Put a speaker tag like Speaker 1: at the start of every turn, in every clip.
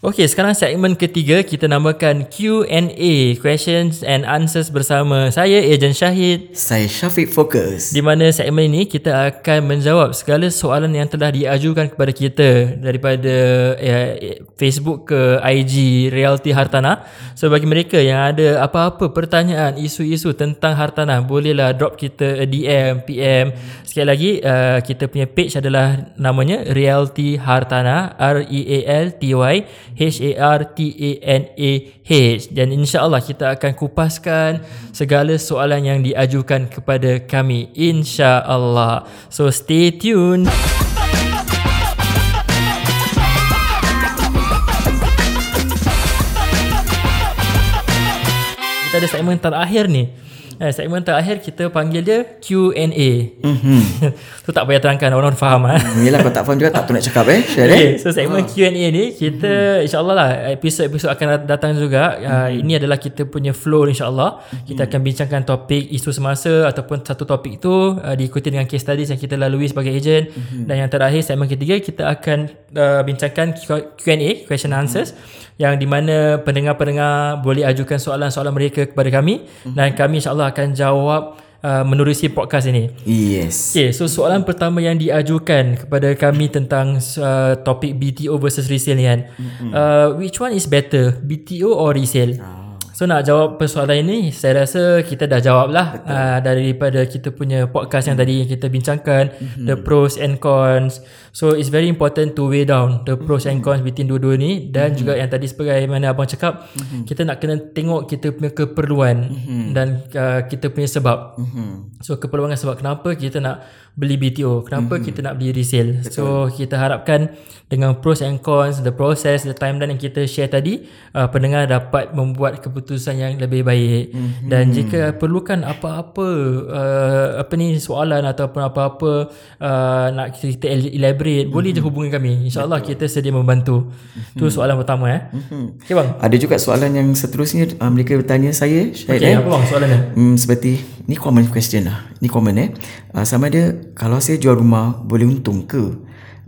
Speaker 1: Okey, sekarang segmen ketiga kita namakan Q&A, questions and answers bersama saya Ejen Syahid.
Speaker 2: Saya Syafiq Fokus.
Speaker 1: Di mana segmen ini kita akan menjawab segala soalan yang telah diajukan kepada kita daripada ya, Facebook ke IG Realty Hartanah. So bagi mereka yang ada apa-apa pertanyaan, isu-isu tentang hartanah, bolehlah drop kita DM, PM. Sekali lagi uh, kita punya page adalah namanya Realty Hartanah, R E A L T Y H-A-R-T-A-N-A-H dan insyaAllah kita akan kupaskan segala soalan yang diajukan kepada kami. insyaAllah. So stay tuned. Kita ada segmen terakhir ni Eh, segmen terakhir kita panggil dia Q&A. Mm-hmm. tu tak payah terangkan orang faham ah.
Speaker 2: Yelah kalau tak faham juga tak tu nak cakap eh. Syed,
Speaker 1: Okay,
Speaker 2: eh?
Speaker 1: so segmen Q&A ni kita mm-hmm. insyaAllah lah episod-episod akan datang juga. Mm-hmm. Uh, ini adalah kita punya flow insyaAllah. Mm-hmm. Kita akan bincangkan topik isu semasa ataupun satu topik itu uh, diikuti dengan case studies yang kita lalui sebagai ejen. Mm-hmm. Dan yang terakhir segmen ketiga kita akan uh, bincangkan Q&A, question and answers. Mm-hmm yang di mana pendengar-pendengar boleh ajukan soalan-soalan mereka kepada kami mm-hmm. dan kami insyaAllah akan jawab uh, menerusi podcast ini.
Speaker 2: Yes.
Speaker 1: Okay, so soalan pertama yang diajukan kepada kami tentang uh, topik BTO versus resale ni kan. Mm-hmm. Uh, which one is better, BTO or resale? Ah. So nak jawab persoalan ini Saya rasa kita dah jawab lah uh, Daripada kita punya podcast yang tadi kita bincangkan mm-hmm. The pros and cons So it's very important to weigh down The pros mm-hmm. and cons between dua-dua ni Dan mm-hmm. juga yang tadi sebagai mana abang cakap mm-hmm. Kita nak kena tengok kita punya keperluan mm-hmm. Dan uh, kita punya sebab mm-hmm. So keperluan sebab kenapa kita nak beli BTO kenapa mm-hmm. kita nak beli resale Betul. so kita harapkan dengan pros and cons the process the timeline yang kita share tadi uh, pendengar dapat membuat keputusan yang lebih baik mm-hmm. dan jika perlukan apa-apa uh, apa ni soalan ataupun apa-apa uh, nak kita elaborate mm-hmm. boleh je hubungi kami insyaallah kita sedia membantu mm-hmm. tu soalan pertama eh mm-hmm.
Speaker 2: okey bang ada juga soalan yang seterusnya uh, mereka bertanya saya
Speaker 1: Syahid okay, eh apa bang soalannya
Speaker 2: hmm, seperti ni common question lah ni common eh? Uh, sama ada kalau saya jual rumah boleh untung ke?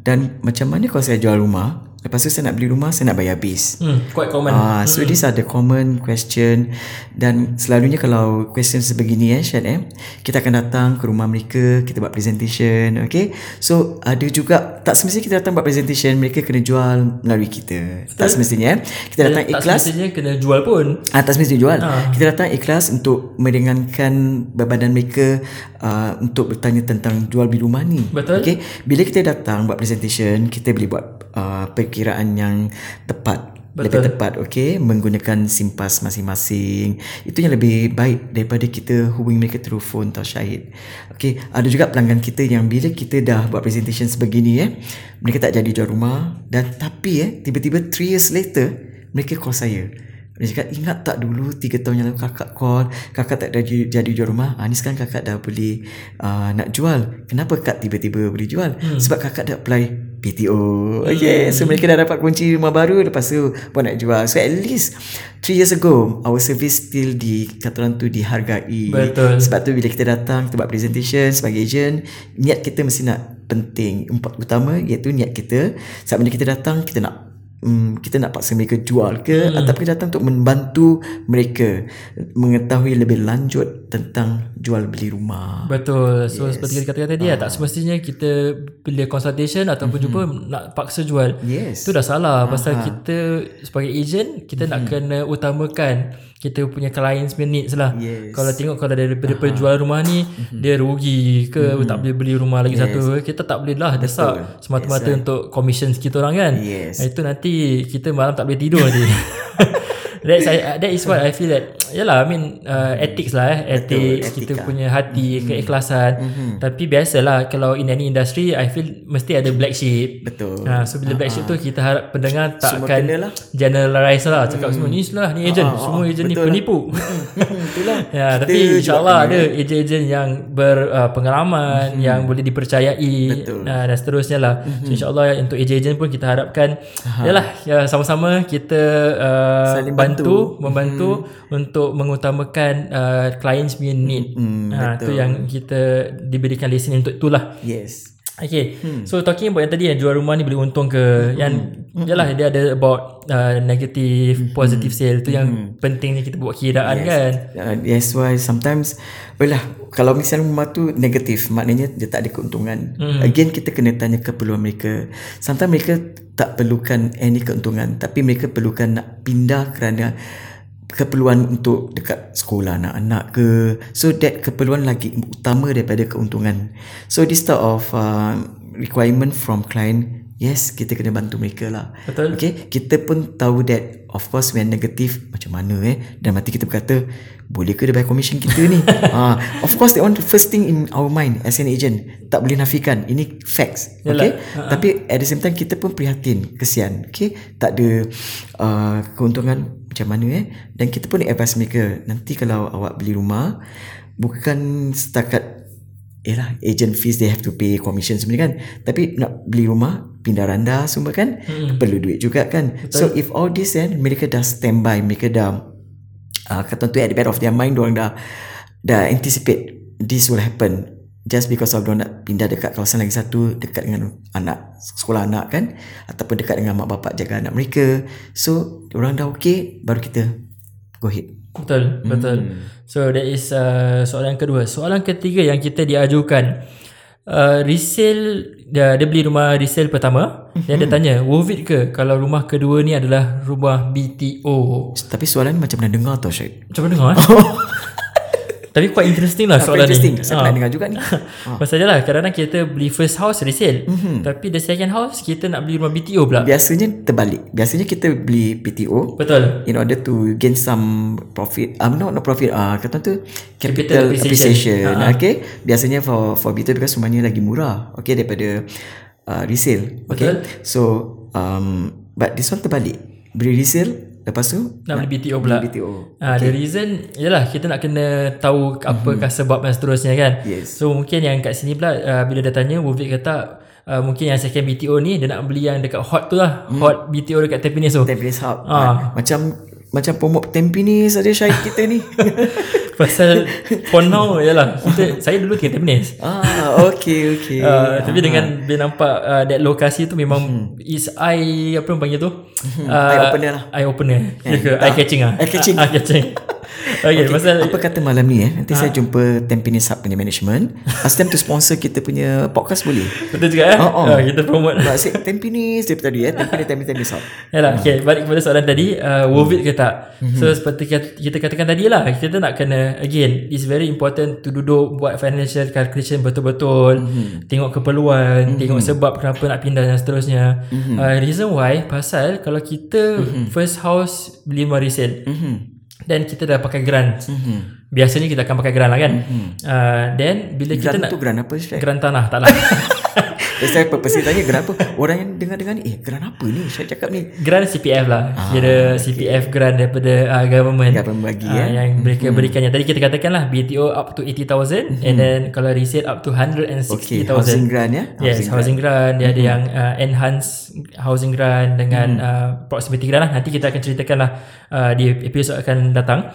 Speaker 2: Dan macam mana kalau saya jual rumah Lepas tu saya nak beli rumah Saya nak bayar habis.
Speaker 1: Hmm, Quite common.
Speaker 2: Uh, So hmm. these are the common question. Dan selalunya kalau Question sebegini eh Syed eh Kita akan datang ke rumah mereka Kita buat presentation Okay? So ada juga Tak semestinya kita datang buat presentation Mereka kena jual Melalui kita. Betul. Tak semestinya eh. Kita datang
Speaker 1: tak
Speaker 2: ikhlas
Speaker 1: Tak semestinya kena jual pun.
Speaker 2: Ah, Tak semestinya jual. Ha. Kita datang ikhlas Untuk meringankan Bebanan mereka uh, Untuk bertanya tentang Jual beli rumah ni.
Speaker 1: Betul.
Speaker 2: Okay? Bila kita datang Buat presentation Kita boleh buat uh, perkiraan yang tepat. Betul. lebih tepat okey? Menggunakan simpas masing-masing. Itu yang lebih baik daripada kita hubungi mereka through phone atau syahid. Okey ada juga pelanggan kita yang bila kita dah buat presentation sebegini eh mereka tak jadi jual rumah dan tapi eh tiba-tiba 3 years later mereka call saya. Dia cakap ingat tak dulu 3 tahun yang lalu kakak call? Kakak tak jadi, jadi jual rumah? Ha, ni sekarang kakak dah boleh uh, nak jual. Kenapa kak tiba-tiba boleh jual? Hmm. sebab kakak dah apply PTO Okay So mereka dah dapat kunci rumah baru Lepas tu Pun nak jual. So at least 3 years ago Our service still di Kata orang tu dihargai.
Speaker 1: Betul.
Speaker 2: Sebab tu bila kita datang Kita buat presentation Sebagai agent Niat kita mesti nak Penting. Empat utama Iaitu niat kita. Sebab bila kita datang Kita nak um, kita nak paksa mereka jual ke hmm. ataupun kita datang untuk membantu mereka mengetahui lebih lanjut tentang jual beli rumah.
Speaker 1: Betul. So yes. seperti kata kata tadi uh. tak semestinya kita pilih consultation ataupun mm-hmm. jumpa nak paksa jual.
Speaker 2: Yes.
Speaker 1: Itu dah salah uh-huh. pasal kita sebagai agent kita mm-hmm. nak kena utamakan kita punya clients punya needs lah. Yes. Kalau tengok kalau daripada uh-huh. penjual rumah ni mm-hmm. dia rugi ke mm-hmm. tak boleh beli rumah lagi yes. satu kita tak boleh lah desak semata-mata yes, untuk commission kita orang kan.
Speaker 2: Yes.
Speaker 1: Itu nanti kita malam tak boleh tidur nanti. That's I, that is what I feel that Yalah I mean uh, Ethics lah eh Ethics Betul, Kita punya hati mm-hmm. Keikhlasan mm-hmm. Tapi biasalah Kalau in any industry I feel Mesti ada black sheep
Speaker 2: Betul
Speaker 1: ha, So bila uh-huh. black sheep tu Kita harap pendengar Tak semua akan lah. Generalize lah Cakap mm. semua ni lah Ni agent uh-huh. Semua agent ni penipu Itulah ya, Tapi insyaAllah ada Agent-agent yang Berpengalaman uh, mm-hmm. Yang boleh dipercayai
Speaker 2: Betul
Speaker 1: uh, Dan seterusnya lah mm-hmm. So insyaAllah Untuk agent-agent pun Kita harapkan uh-huh. Yalah ya, Sama-sama Kita uh, membantu membantu hmm. untuk mengutamakan uh, clients punya need. Hmm, ha tu yang kita diberikan listening untuk itulah.
Speaker 2: Yes.
Speaker 1: Okay hmm. So talking about yang tadi Yang jual rumah ni boleh untung ke hmm. Yang hmm. Yalah dia ada about uh, Negative hmm. Positive sale Tu yang hmm. Pentingnya kita buat kiraan
Speaker 2: yes.
Speaker 1: kan
Speaker 2: uh, That's why sometimes Well lah Kalau misalnya rumah tu Negatif Maknanya dia tak ada keuntungan hmm. Again kita kena tanya Keperluan mereka Sometimes mereka Tak perlukan Any keuntungan Tapi mereka perlukan Nak pindah kerana keperluan untuk dekat sekolah anak-anak ke. So that keperluan lagi utama daripada keuntungan. So this type of uh, requirement from client yes kita kena bantu mereka lah.
Speaker 1: Betul.
Speaker 2: okay? Kita pun tahu that of course when negative macam mana eh? Dan mati kita berkata boleh ke dia bayar commission kita ni? Uh, of course the one first thing in our mind as an agent. Tak boleh nafikan. Ini facts.
Speaker 1: Yalah.
Speaker 2: okay?
Speaker 1: Ha-ha.
Speaker 2: tapi at the same time kita pun prihatin. Kesian. Okay? Tak ada uh, keuntungan macam mana eh dan kita pun advise mereka nanti kalau awak beli rumah bukan setakat Yalah, agent fees they have to pay commission sebenarnya kan tapi nak beli rumah pindah randa semua kan hmm. perlu duit juga kan Betul. so if all this kan mereka dah standby mereka dah uh, kata tu at the back of their mind orang dah dah anticipate this will happen just because of nak pindah dekat kawasan lagi satu dekat dengan anak sekolah anak kan ataupun dekat dengan mak bapak jaga anak mereka so orang dah okay baru kita go ahead
Speaker 1: Betul, betul. So that is uh, soalan kedua. Soalan ketiga yang kita diajukan uh, resale dia, dia beli rumah resale pertama dan dia tanya worth it ke kalau rumah kedua ni adalah rumah BTO.
Speaker 2: tapi soalan ni macam pernah dengar tau Syed
Speaker 1: Macam mana dengar? Eh? Tapi quite interesting lah soalan
Speaker 2: interesting.
Speaker 1: Ni.
Speaker 2: saya
Speaker 1: Ah.
Speaker 2: pernah dengar juga ni.
Speaker 1: Pasal je lah Kadang-kadang kita beli first house resale. Mm-hmm. Tapi the second house Kita nak beli rumah BTO pula.
Speaker 2: Biasanya terbalik. Biasanya kita beli PTO
Speaker 1: Betul.
Speaker 2: in order to gain some profit. Um, not not profit ah uh, kata tu
Speaker 1: Capital
Speaker 2: capital,
Speaker 1: appreciation.
Speaker 2: appreciation,
Speaker 1: Ha-ha.
Speaker 2: okay? Biasanya for for BTO because semuanya lagi murah okay daripada uh, resale. Okay?
Speaker 1: Betul.
Speaker 2: so um but this one terbalik. Beli resale lepas tu
Speaker 1: Nak beli BTO pula.
Speaker 2: beli BTO
Speaker 1: Ah, The reason Yalah kita nak kena Tahu apakah sebab dan seterusnya kan.
Speaker 2: Yes.
Speaker 1: So mungkin yang kat sini pula uh, Bila dia tanya ke tak uh, Mungkin yang second BTO ni Dia nak beli yang dekat hot tu lah.
Speaker 2: Mhm.
Speaker 1: Hot BTO dekat Tampines tu.
Speaker 2: Tampines Hub.
Speaker 1: Ah.
Speaker 2: macam macam promote Tampines ada Syahid kita ni.
Speaker 1: Pasal For now Yalah kita, Saya dulu tinggal Tampines.
Speaker 2: Ah okay okay
Speaker 1: Uh, tapi dengan dia nampak uh, that lokasi tu memang is eye apa panggil tu? Uh,
Speaker 2: Eye opener lah.
Speaker 1: Eye opener. Ya ke? Eye catching ah.
Speaker 2: Eye catching.
Speaker 1: Eye catching. Okay, okay, pasal
Speaker 2: Apa kata malam ni eh? Nanti saya jumpa Tampines Hub punya management. Ask them to sponsor kita punya podcast boleh.
Speaker 1: Betul juga eh?
Speaker 2: Oh, oh.
Speaker 1: Uh, kita promote.
Speaker 2: Nak say Tampines dia tadi eh? Tampines Tampines Tampines Hub.
Speaker 1: Yalah, okay, balik kepada soalan tadi uh, Worth it ke tak? So seperti kita katakan tadi lah Kita nak kena Again It's very important To duduk Buat financial calculation Betul-betul Tengok keperluan Tengok sebab Kenapa nak pindah dan seterusnya. Uh, Reason why Pasal Kalau kita First house Beli rumah resale Dan kita dah pakai grant. Biasanya kita akan pakai grant lah kan? Uh, Then Bila kita
Speaker 2: Grant
Speaker 1: nak
Speaker 2: tu grant apa Syed?
Speaker 1: Grant tanah Tak
Speaker 2: Saya purposely tanya grant apa? Orang yang dengar-dengar ni Eh grant apa ni? Syed cakap ni.
Speaker 1: Grant CPF lah. Kira CPF grant daripada uh, government.
Speaker 2: Government bagi,
Speaker 1: Ah,
Speaker 2: eh.
Speaker 1: Yang mereka berikan. Yang tadi kita katakan lah BTO up to 80,000 And then kalau resale up to 160,000
Speaker 2: Okay Housing grant ya?
Speaker 1: Yes, housing grant. Dia ada yang uh, enhanced housing grant dengan uh, proximity grant lah. Nanti kita akan ceritakan lah uh, di episod akan datang.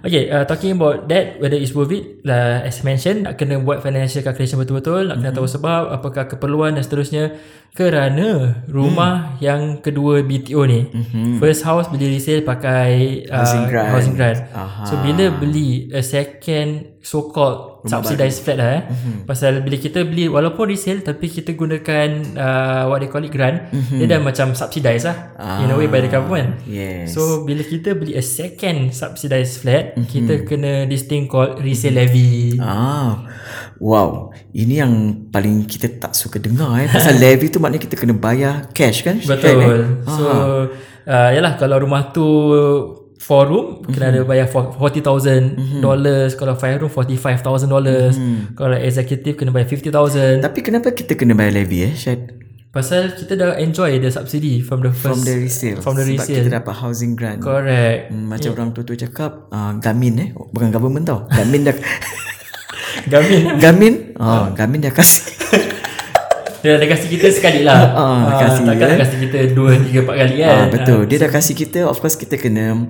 Speaker 1: Okay, uh, talking about that, whether it's worth it, lah, as mentioned, nak kena buat financial calculation betul-betul, nak kena tahu sebab, apakah keperluan dan seterusnya. Kerana rumah yang kedua BTO ni, first house beli resale pakai uh,
Speaker 2: Housing grant.
Speaker 1: housing grant.
Speaker 2: Aha.
Speaker 1: So, bila beli a second so-called subsidized flat lah eh. Mm-hmm. Pasal bila kita beli walaupun resale tapi kita gunakan uh, what they call it grant, mm-hmm. dia dah macam subsidized lah ah. in a way by the government.
Speaker 2: Yes
Speaker 1: So bila kita beli a second subsidized flat, mm-hmm. kita kena this thing called resale levy.
Speaker 2: Ah, wow. Ini yang paling kita tak suka dengar eh. Pasal levy tu maknanya kita kena bayar cash kan?
Speaker 1: Betul.
Speaker 2: eh?
Speaker 1: So uh, yalah kalau rumah tu four room mm-hmm. kena ada bayar $40,000 dollars. Kalau five room $45,000 dollars. Kalau executive kena bayar $50,000
Speaker 2: Tapi kenapa kita kena bayar levy eh Syed?
Speaker 1: Pasal kita dah enjoy the subsidy from the first
Speaker 2: From the resale.
Speaker 1: from the
Speaker 2: Sebab
Speaker 1: resale.
Speaker 2: kita dapat housing grant.
Speaker 1: Correct.
Speaker 2: Hmm, macam orang tua-tua cakap uh, Gamin eh? Bukan government tau. Gamin dah
Speaker 1: Gamin.
Speaker 2: Gamin? Oh, Gamin dah kasih
Speaker 1: dia dah kasi kita sekali lah.
Speaker 2: Ah, kasih,
Speaker 1: takkan
Speaker 2: eh.
Speaker 1: nak kasi kita dua, tiga, empat kali kan.
Speaker 2: ah, Betul Dia dah kasih kita Of course kita kena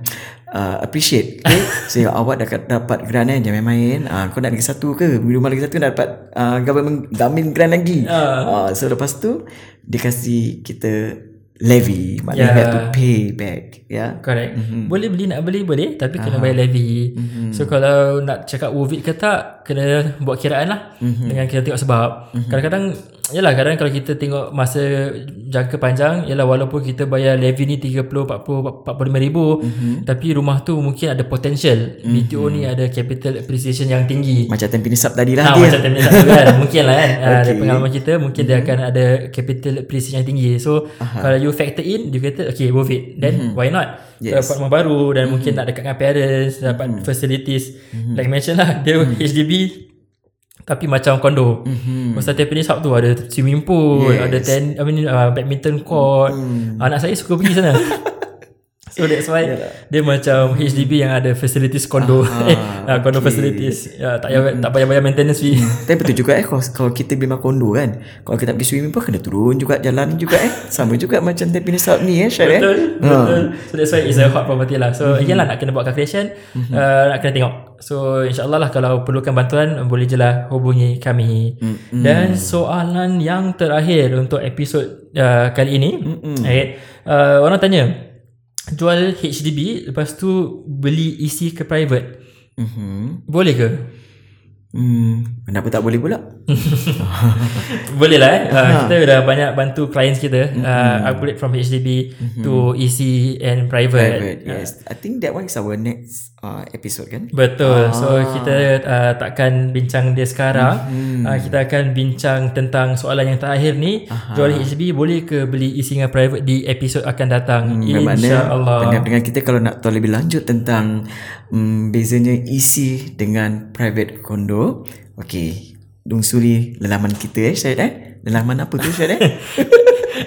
Speaker 2: uh, appreciate okay? so awak dapat dapat grant kan jangan main-main uh, kau nak lagi satu ke rumah lagi satu nak dapat uh, government government grant lagi uh. Uh, so lepas tu dia kasih kita levy maknanya yeah. have to pay back ya yeah?
Speaker 1: correct mm-hmm. boleh beli nak beli boleh tapi uh-huh. kena bayar levy mm-hmm. so kalau nak cakap worth it ke tak kena buat kiraan lah mm-hmm. dengan kita tengok sebab mm-hmm. kadang-kadang Yalah kadang kalau kita tengok masa jangka panjang Yalah walaupun kita bayar levy ni 30, 40, 45 ribu mm-hmm. Tapi rumah tu mungkin ada potential mm-hmm. BTO ni ada capital appreciation yang tinggi
Speaker 2: Macam Tampines Sub tadi lah
Speaker 1: ha, dia Macam Tampines Sub kan Mungkin lah kan okay. Dari pengalaman kita Mungkin mm-hmm. dia akan ada capital appreciation yang tinggi So Aha. kalau you factor in You kata okay worth it Then mm-hmm. why not yes. Dapat rumah baru Dan mm-hmm. mungkin nak dekat dengan parents Dapat mm-hmm. facilities mm-hmm. Like mention lah Dia mm-hmm. HDB tapi macam kondo. Mm-hmm. Pasal Tampines Hub tu ada swimming pool, yes. ada ten, I mean uh, badminton court. Mm. Anak saya suka pergi sana. So that's why yeah. dia macam HDB yang ada facilities condo. Ah, eh, uh, condo okay. facilities. Ya, tak payah mm. tak payah bayar maintenance fee.
Speaker 2: Mm. Tapi betul juga eh kalau, kalau kita beli condo kan. Kalau kita pergi swimming pool kena turun juga jalan juga eh. Sama juga macam Tampines South ni eh Syed
Speaker 1: betul, eh. Betul. Ha. So that's why it's a hot property lah. So mm-hmm. again lah nak kena buat calculation, mm-hmm. uh, nak kena tengok. So insyaAllah lah kalau perlukan bantuan boleh je lah hubungi kami. Mm-hmm. Dan soalan yang terakhir untuk episod uh, kali ini. Mm-hmm. Okay. Uh, orang tanya, jual HDB lepas tu beli isi ke private. Mhm. Boleh ke?
Speaker 2: Hmm, kenapa tak boleh pula?
Speaker 1: boleh lah eh. Uh, kita dah banyak bantu clients kita mm-hmm. uh, upgrade from HDB mm-hmm. to EC and private. private
Speaker 2: yes. Uh, I think that one is our next uh, episode kan?
Speaker 1: Betul. Ah. So kita uh, takkan bincang dia sekarang. Mm-hmm. Uh, kita akan bincang tentang soalan yang terakhir ni. Aha. Jual HDB boleh ke beli dengan private di episod akan datang. Hmm, InsyaAllah.
Speaker 2: Dengan kita kalau nak tahu lebih lanjut tentang um, bezanya EC dengan private condo. Okay, lungsuri lelaman kita eh Syed eh. Lelaman apa tu Syed eh?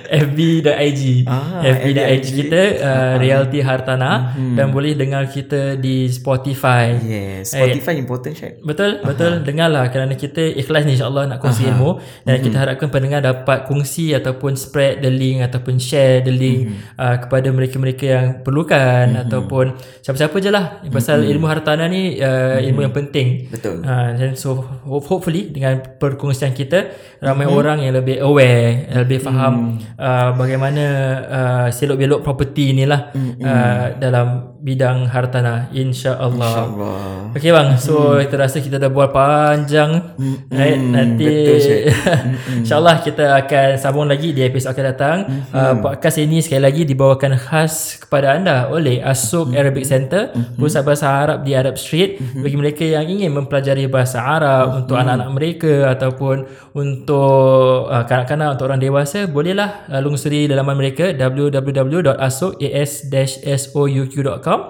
Speaker 1: FB.IG ah, FB.IG kita uh, Realty Hartana mm-hmm. Dan boleh dengar kita di Spotify
Speaker 2: Yes Spotify eh, important Syed
Speaker 1: Betul Aha. Betul Dengarlah Kerana kita ikhlas ni InsyaAllah nak kongsi Aha. ilmu Dan mm-hmm. kita harapkan pendengar dapat kongsi Ataupun spread the link Ataupun share the link mm-hmm. uh, Kepada mereka-mereka yang perlukan mm-hmm. Ataupun Siapa-siapa je lah Pasal mm-hmm. ilmu hartana ni uh, mm-hmm. Ilmu yang penting
Speaker 2: Betul uh,
Speaker 1: So hopefully Dengan perkongsian kita Ramai mm-hmm. orang yang lebih aware Lebih faham mm-hmm uh, bagaimana uh, selok belok property ni lah mm-hmm. uh, dalam bidang hartanah insyaallah insyaallah okey bang so mm. terasa kita dah buat panjang mm-hmm. right nanti insyaallah kita akan sambung lagi di episod akan datang mm-hmm. uh, podcast ini sekali lagi dibawakan khas kepada anda oleh Asuk mm-hmm. Arabic Center mm-hmm. pusat bahasa Arab di Arab Street mm-hmm. bagi mereka yang ingin mempelajari bahasa Arab mm-hmm. untuk anak-anak mereka ataupun untuk uh, kanak-kanak untuk orang dewasa bolehlah uh, lungsuri laman mereka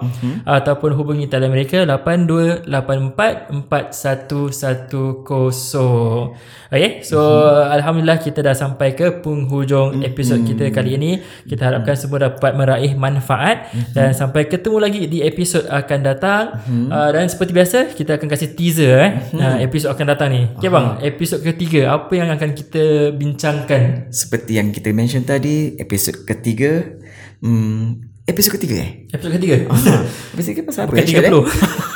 Speaker 1: mm-hmm. ataupun hubungi talian mereka 82844110. Okay, so mm-hmm. Alhamdulillah kita dah sampai ke penghujung mm-hmm. episod kita kali ini. Kita harapkan mm-hmm. semua dapat meraih manfaat mm-hmm. dan sampai ketemu lagi di episod akan datang. Mm-hmm. Uh, dan seperti biasa kita akan kasih teaser eh mm-hmm. uh, episod akan datang ni. Okay bang, episod ketiga apa yang akan kita bincangkan?
Speaker 2: Seperti yang kita mention tadi, episod ketiga hmm, episod ketiga eh?
Speaker 1: Episod ketiga.
Speaker 2: Ah, episod ketiga pasal apa? Bukan 30.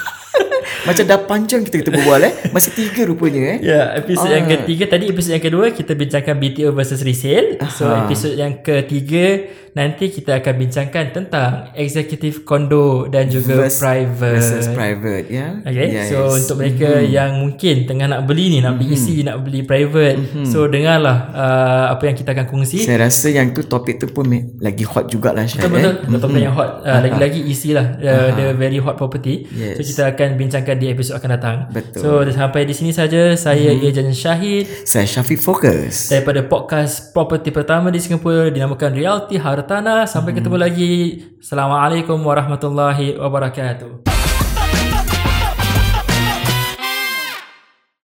Speaker 2: Macam dah panjang kita kita berbual eh. Masih tiga rupanya eh.
Speaker 1: Ya, yeah, episod ah. yang ketiga tadi episod yang kedua kita bincangkan BTO versus resale. Aha. So episod yang ketiga nanti kita akan bincangkan tentang executive condo dan juga versus, private
Speaker 2: versus private ya. Yeah?
Speaker 1: Okay. Yes. So untuk mereka mm-hmm. yang mungkin tengah nak beli ni, nak beli mm-hmm. isi, nak beli private. Mm-hmm. So dengarlah uh, apa yang kita akan kongsi.
Speaker 2: Saya rasa yang tu topik tu pun lagi hot jugalah
Speaker 1: Syed. Betul betul. Eh? Mm-hmm. Topik yang hot. Uh, lagi-lagi isi lah. Uh, the very hot property. Yes. So kita akan bincangkan di episod akan datang.
Speaker 2: Betul.
Speaker 1: So sampai di sini saja saya mm-hmm. Ejen Syahid.
Speaker 2: Saya Syafiq Focus.
Speaker 1: Daripada podcast property pertama di Singapura dinamakan Realty Hartana. Sampai hmm. ketemu lagi. Assalamualaikum warahmatullahi wabarakatuh.